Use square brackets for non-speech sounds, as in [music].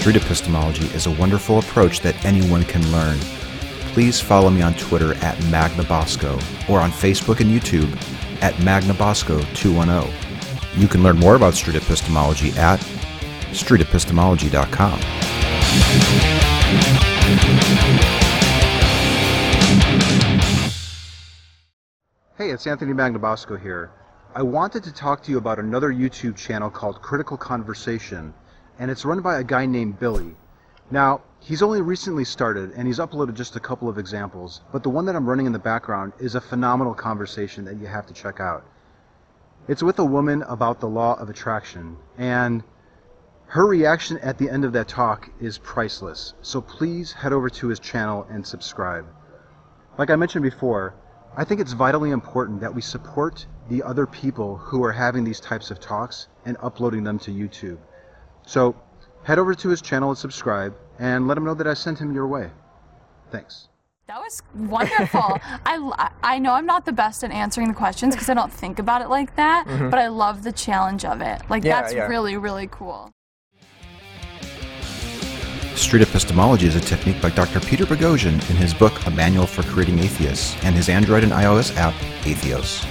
street epistemology is a wonderful approach that anyone can learn. Please follow me on Twitter at MagnaBosco or on Facebook and YouTube at MagnaBosco210. You can learn more about street epistemology at streetepistemology.com. Hey, it's Anthony Magnabosco here. I wanted to talk to you about another YouTube channel called Critical Conversation, and it's run by a guy named Billy. Now, he's only recently started, and he's uploaded just a couple of examples, but the one that I'm running in the background is a phenomenal conversation that you have to check out. It's with a woman about the law of attraction, and her reaction at the end of that talk is priceless. So please head over to his channel and subscribe. Like I mentioned before, I think it's vitally important that we support the other people who are having these types of talks and uploading them to YouTube. So head over to his channel and subscribe and let him know that I sent him your way. Thanks. That was wonderful. [laughs] I, I know I'm not the best at answering the questions because I don't think about it like that, mm-hmm. but I love the challenge of it. Like, Yeah, that's yeah. really, really cool. Street epistemology is a technique by Dr. Peter Boghossian in his book A Manual for Creating Atheists and his Android and iOS app, Atheos.